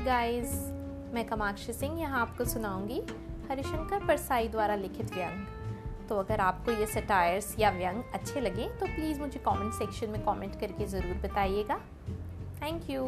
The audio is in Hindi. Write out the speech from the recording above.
गाइस मैं कमाक्षी सिंह यहाँ आपको सुनाऊँगी हरिशंकर परसाई द्वारा लिखित व्यंग। तो अगर आपको ये सटायर्स या व्यंग अच्छे लगे तो प्लीज़ मुझे कमेंट सेक्शन में कमेंट करके ज़रूर बताइएगा। Thank you